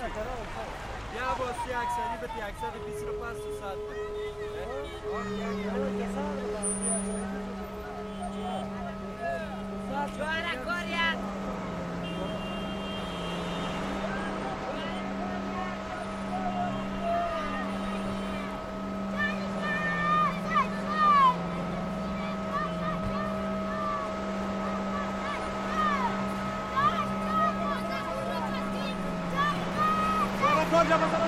یا با سی اکسانی به تی اکسانی بیسی رو پس تو ساعت Yeah.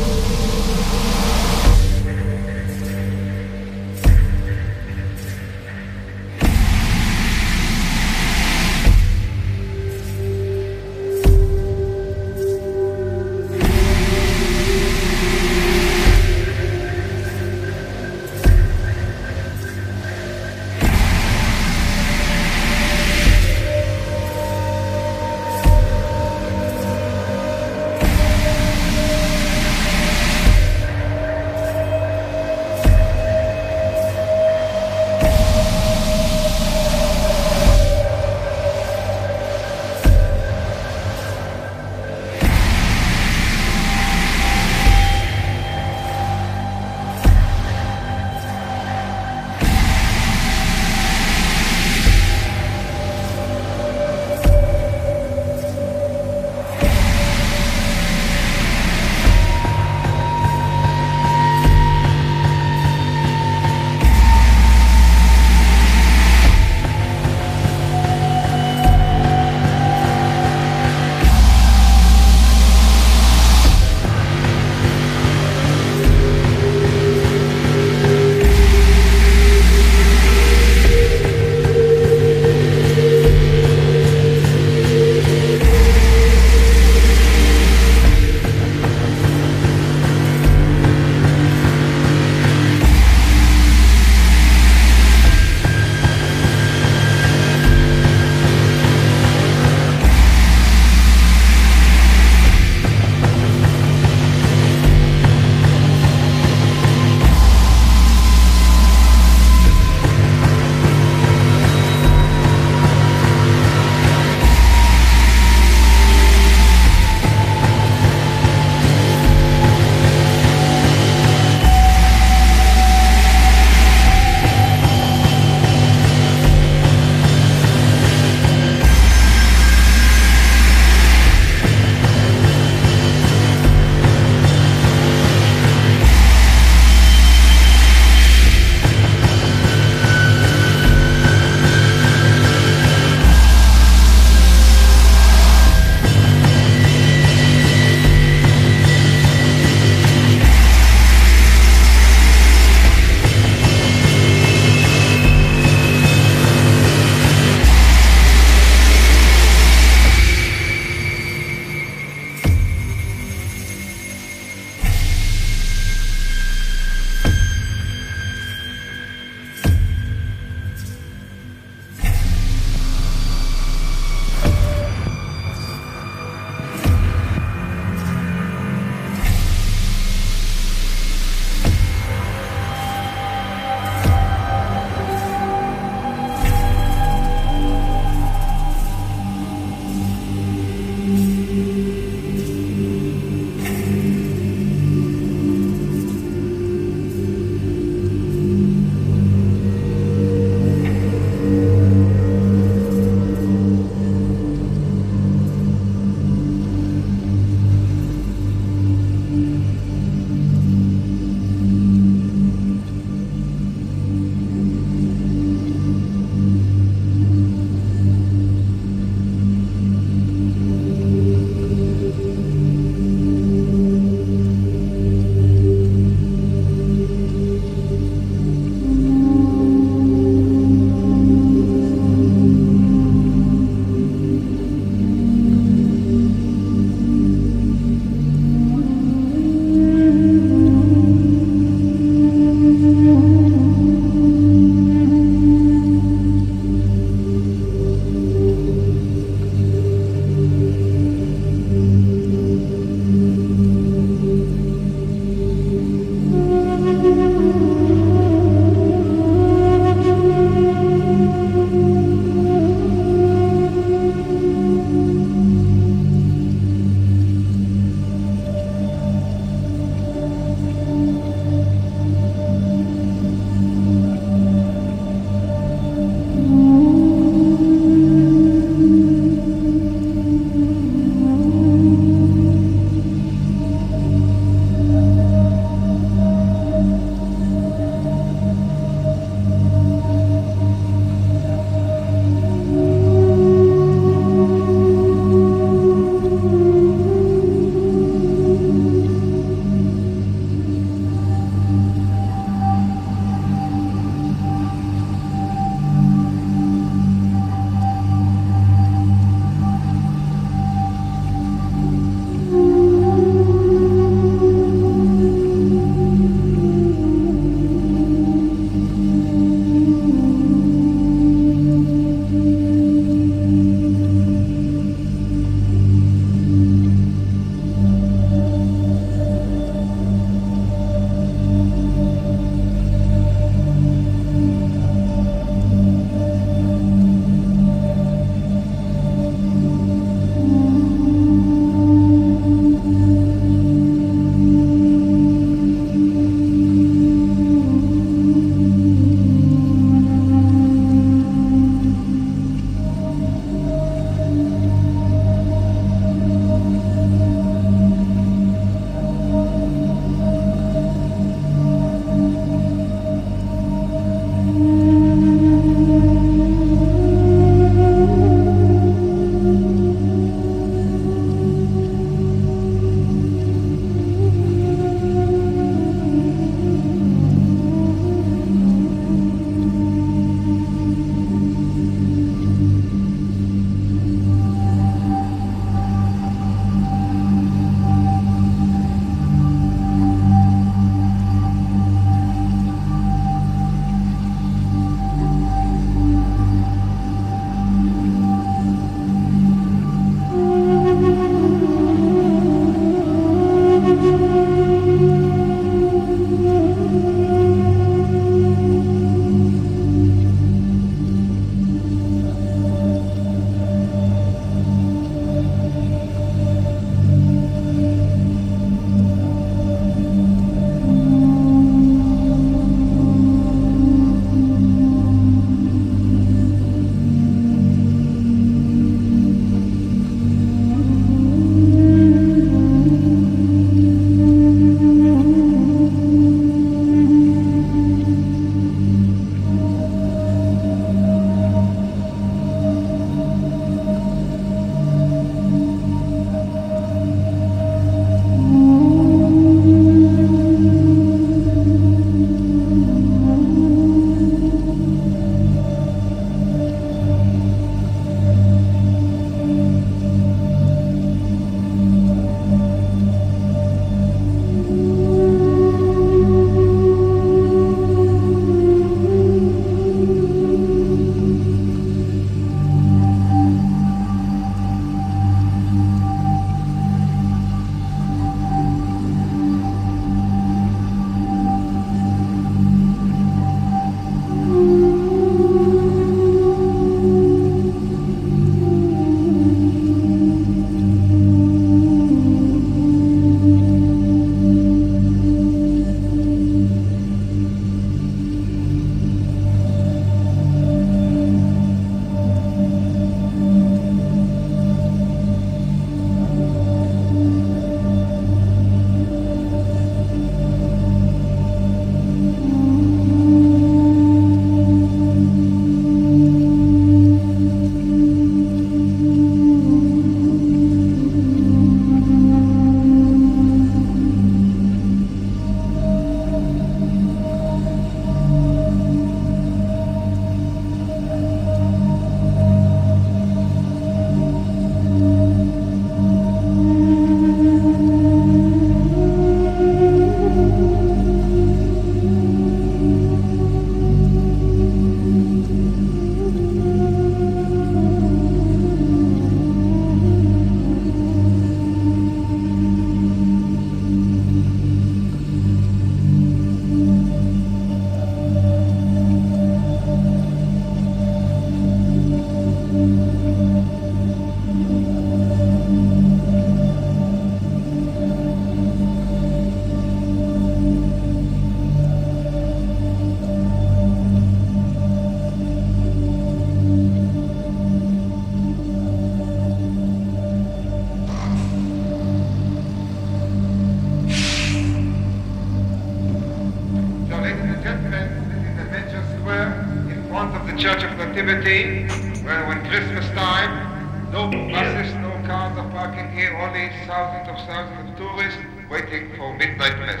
Church of Nativity, when, when Christmas time, no buses, no cars are parking here, only thousands of thousands of tourists waiting for midnight mass.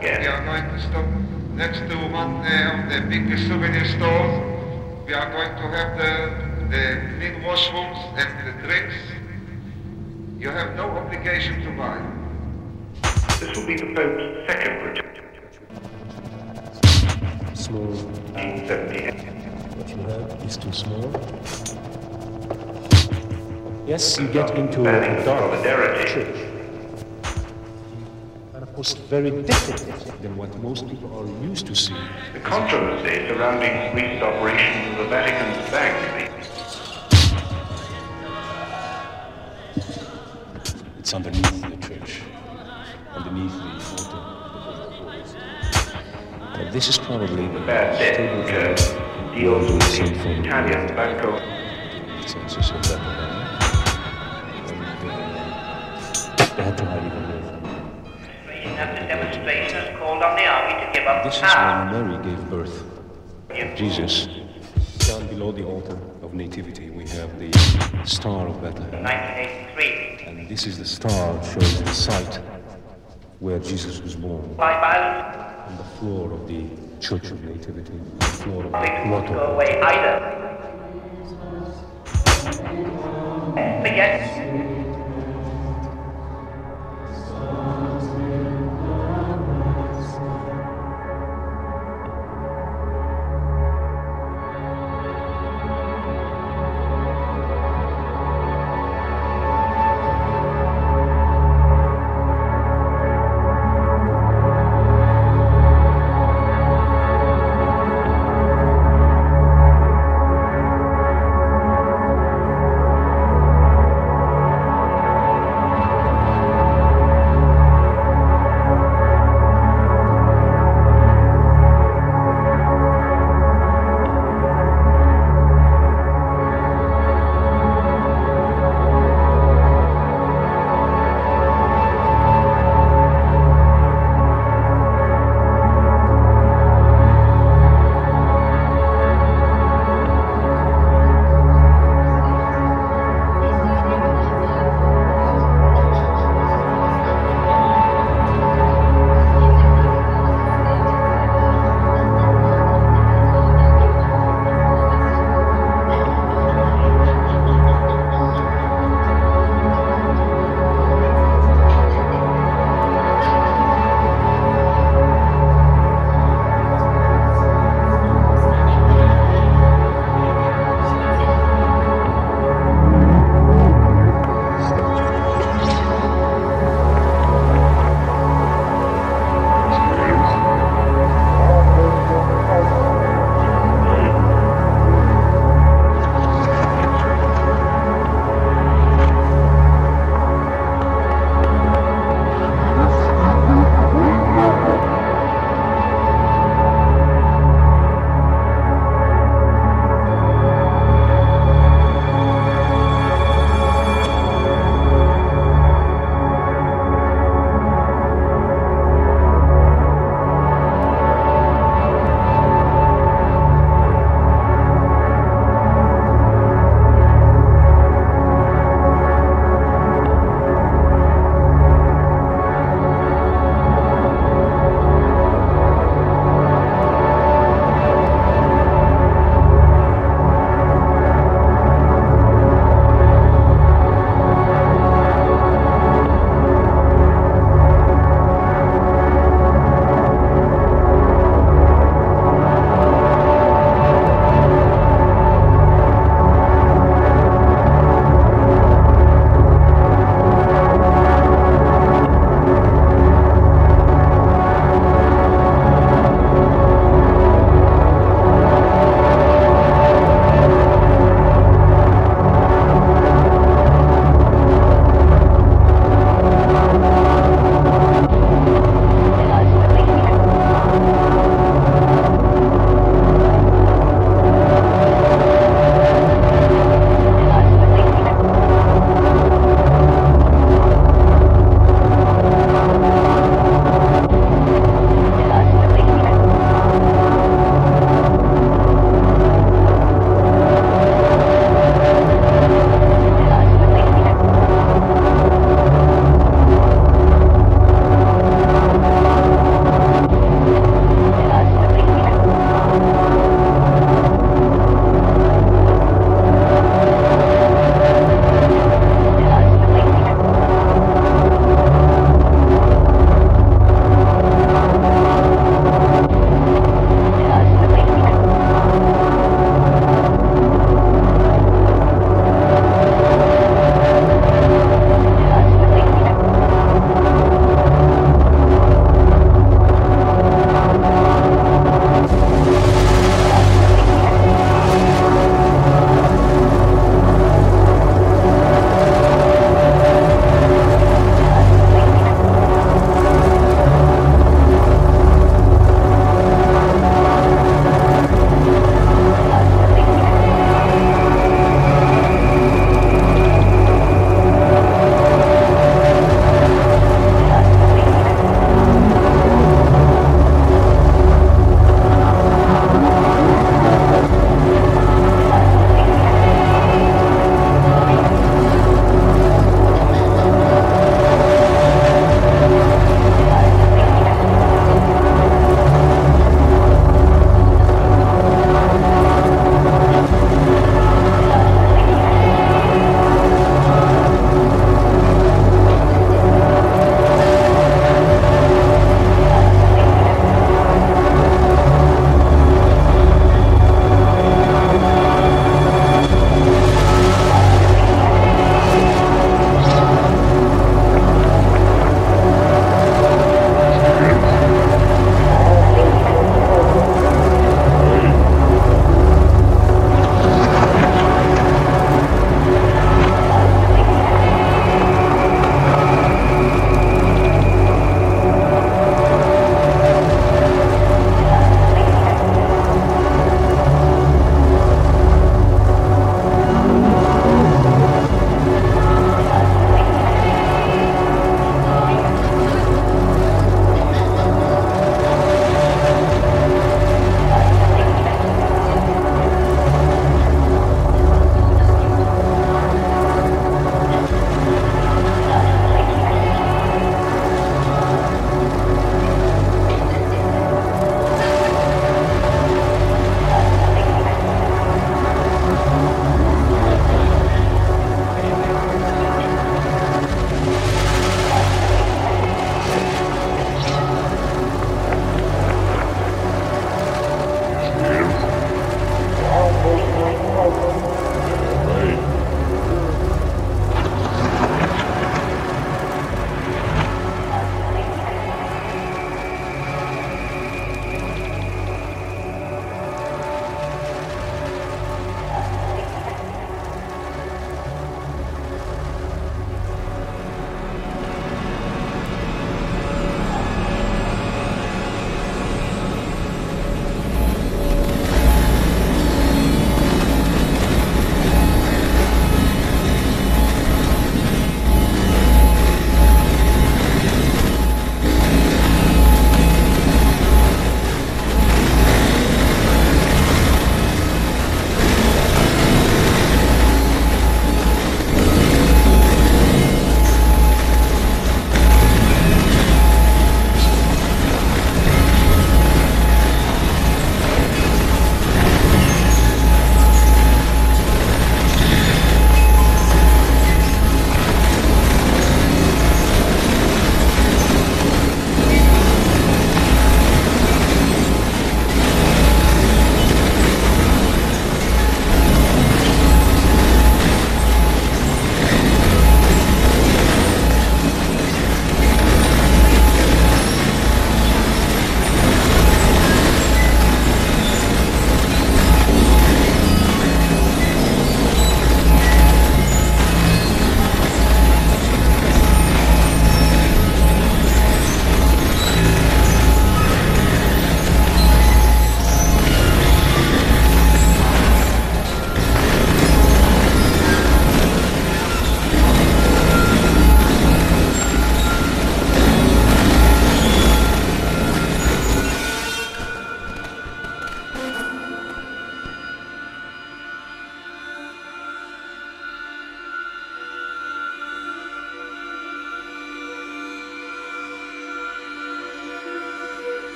Yes. We are going to stop next to one uh, of the big souvenir stores. We are going to have the, the clean washrooms and the drinks. You have no obligation to buy. This will be the Pope's second return. Small. 1978. You is too small. Yes, you get into a dark church. And of course, very different than what most people are used to seeing. The controversy surrounding Greece's operations of the Vatican's bank. It's underneath the church, underneath the altar of the Holy Eucharist. But this is probably the Bad deals with the. Italian Banco. This is when Mary gave birth. Jesus. Down below the altar of Nativity, we have the Star of Bethlehem. 1983. And this is the star showing the site where Jesus was born. On the floor of the Church of Nativity, the floor of the they won't go away either. Forget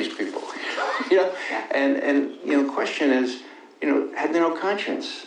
these people, you know, and, and, you know, the question is, you know, had they no conscience?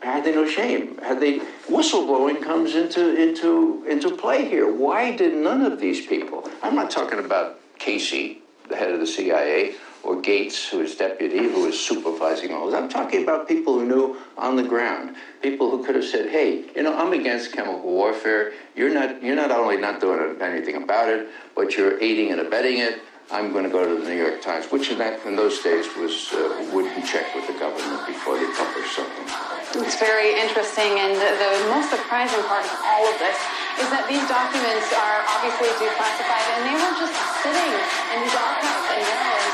Had they no shame? Had they, whistleblowing comes into, into, into play here. Why did none of these people, I'm not talking about Casey, the head of the CIA, or Gates, who is deputy, who is supervising all this. I'm talking about people who knew on the ground, people who could have said, "Hey, you know, I'm against chemical warfare. You're not. You're not only not doing anything about it, but you're aiding and abetting it. I'm going to go to the New York Times, which in that in those days was uh, wouldn't check with the government before they published something. It's very interesting, and the, the most surprising part of all of this is that these documents are obviously declassified, and they were just sitting in Yale, and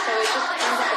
so it just up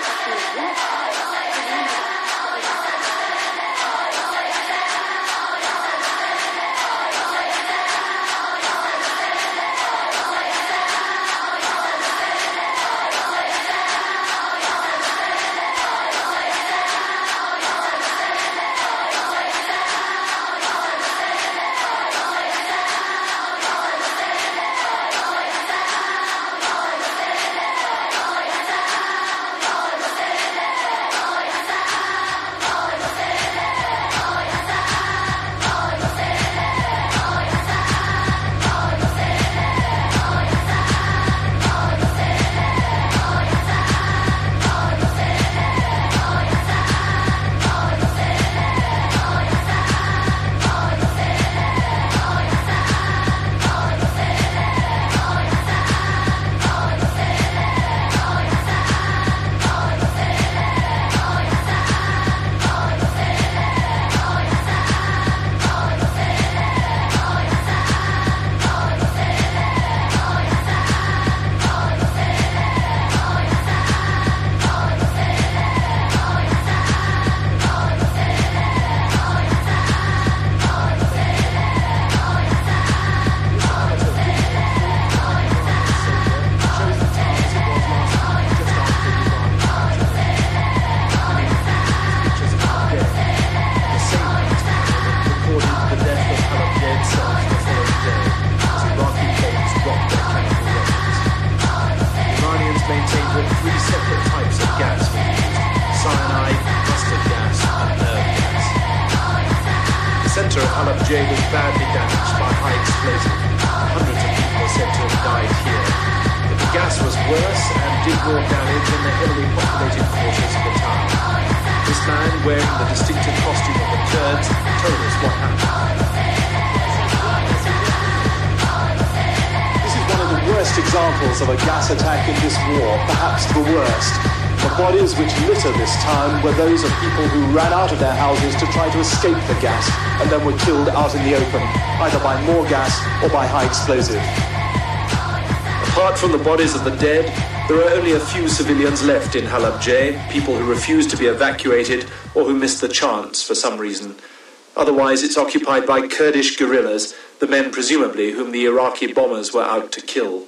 or by high explosive. Apart from the bodies of the dead, there are only a few civilians left in Halabja, people who refused to be evacuated or who missed the chance for some reason. Otherwise, it's occupied by Kurdish guerrillas, the men presumably whom the Iraqi bombers were out to kill.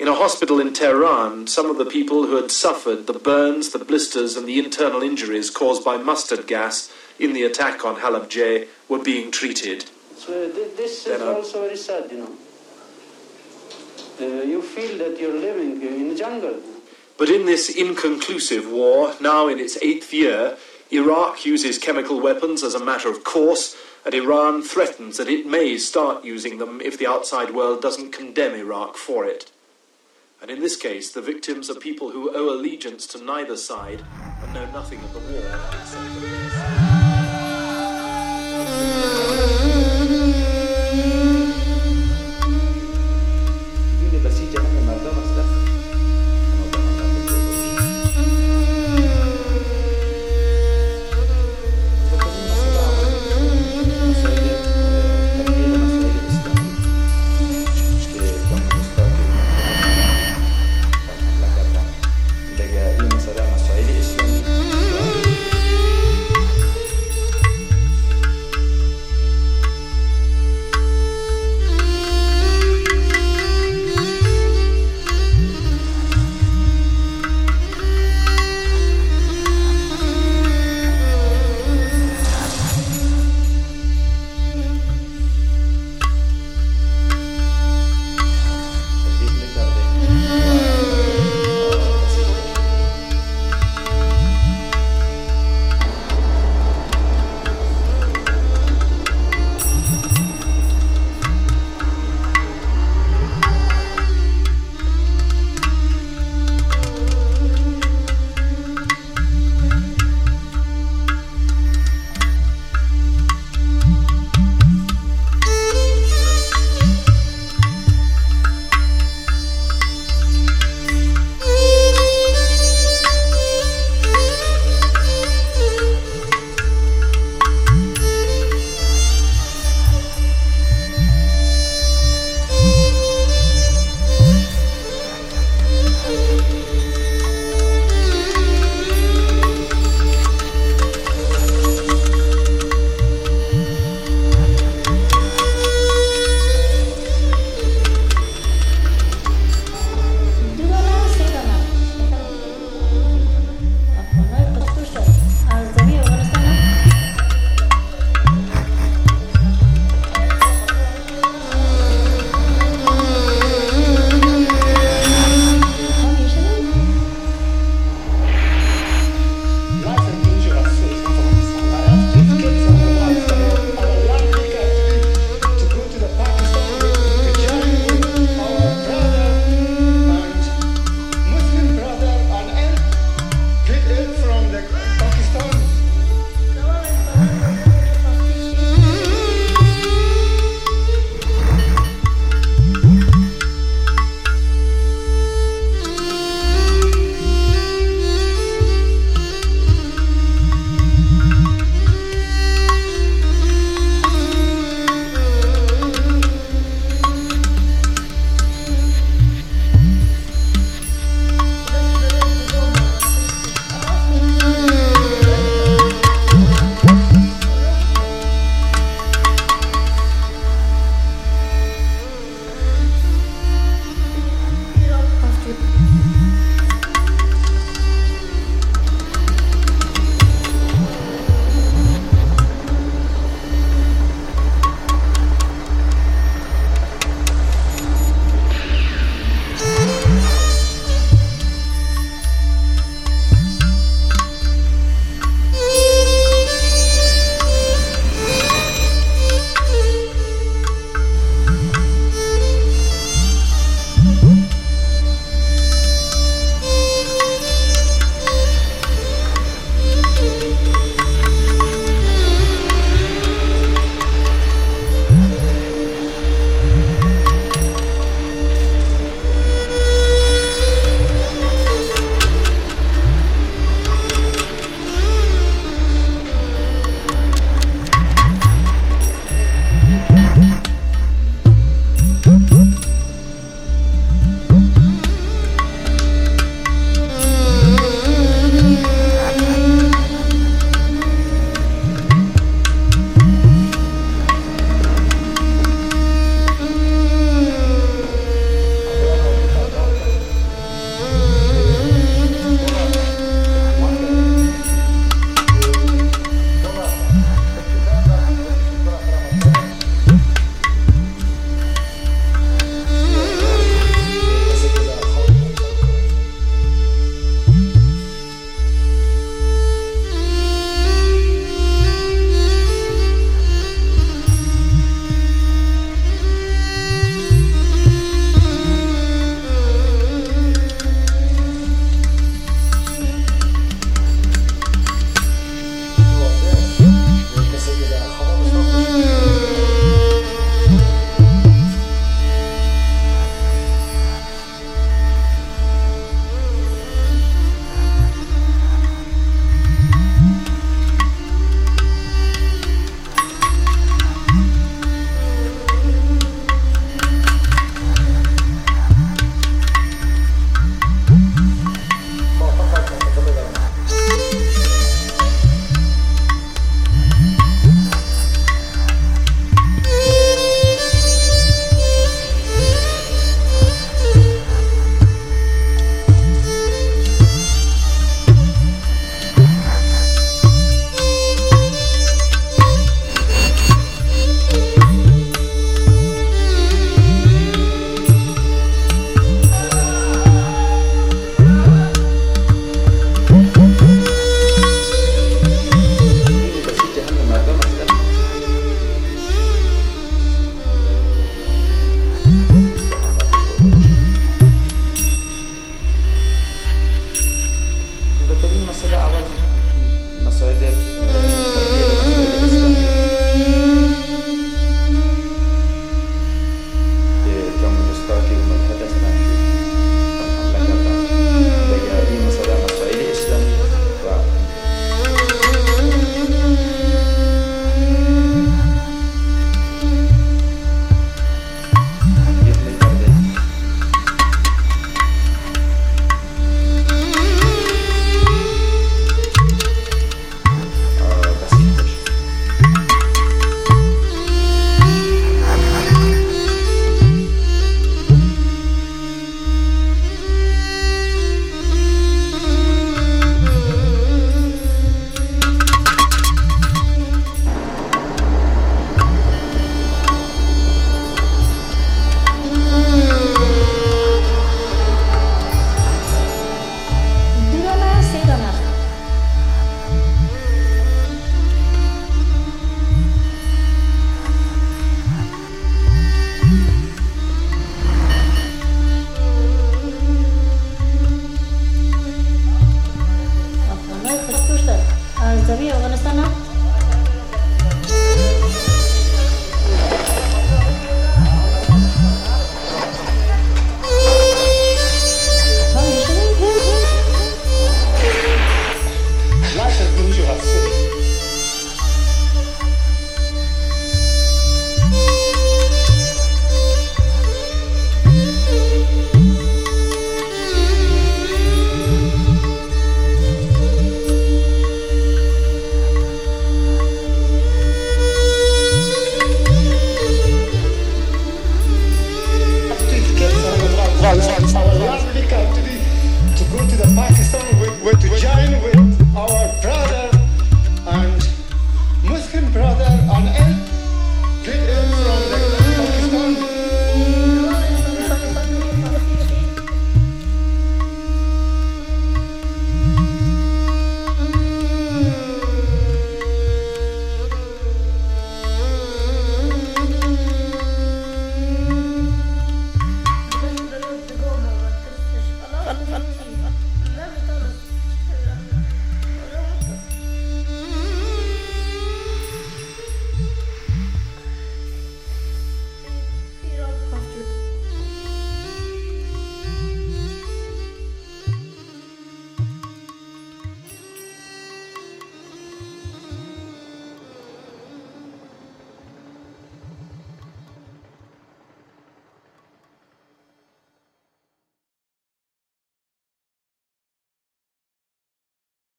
In a hospital in Tehran, some of the people who had suffered the burns, the blisters, and the internal injuries caused by mustard gas in the attack on Halabja were being treated. So th- this Then is also very sad, you know. Uh, you feel that you're living in the jungle. But in this inconclusive war, now in its eighth year, Iraq uses chemical weapons as a matter of course, and Iran threatens that it may start using them if the outside world doesn't condemn Iraq for it. And in this case, the victims are people who owe allegiance to neither side and know nothing of the war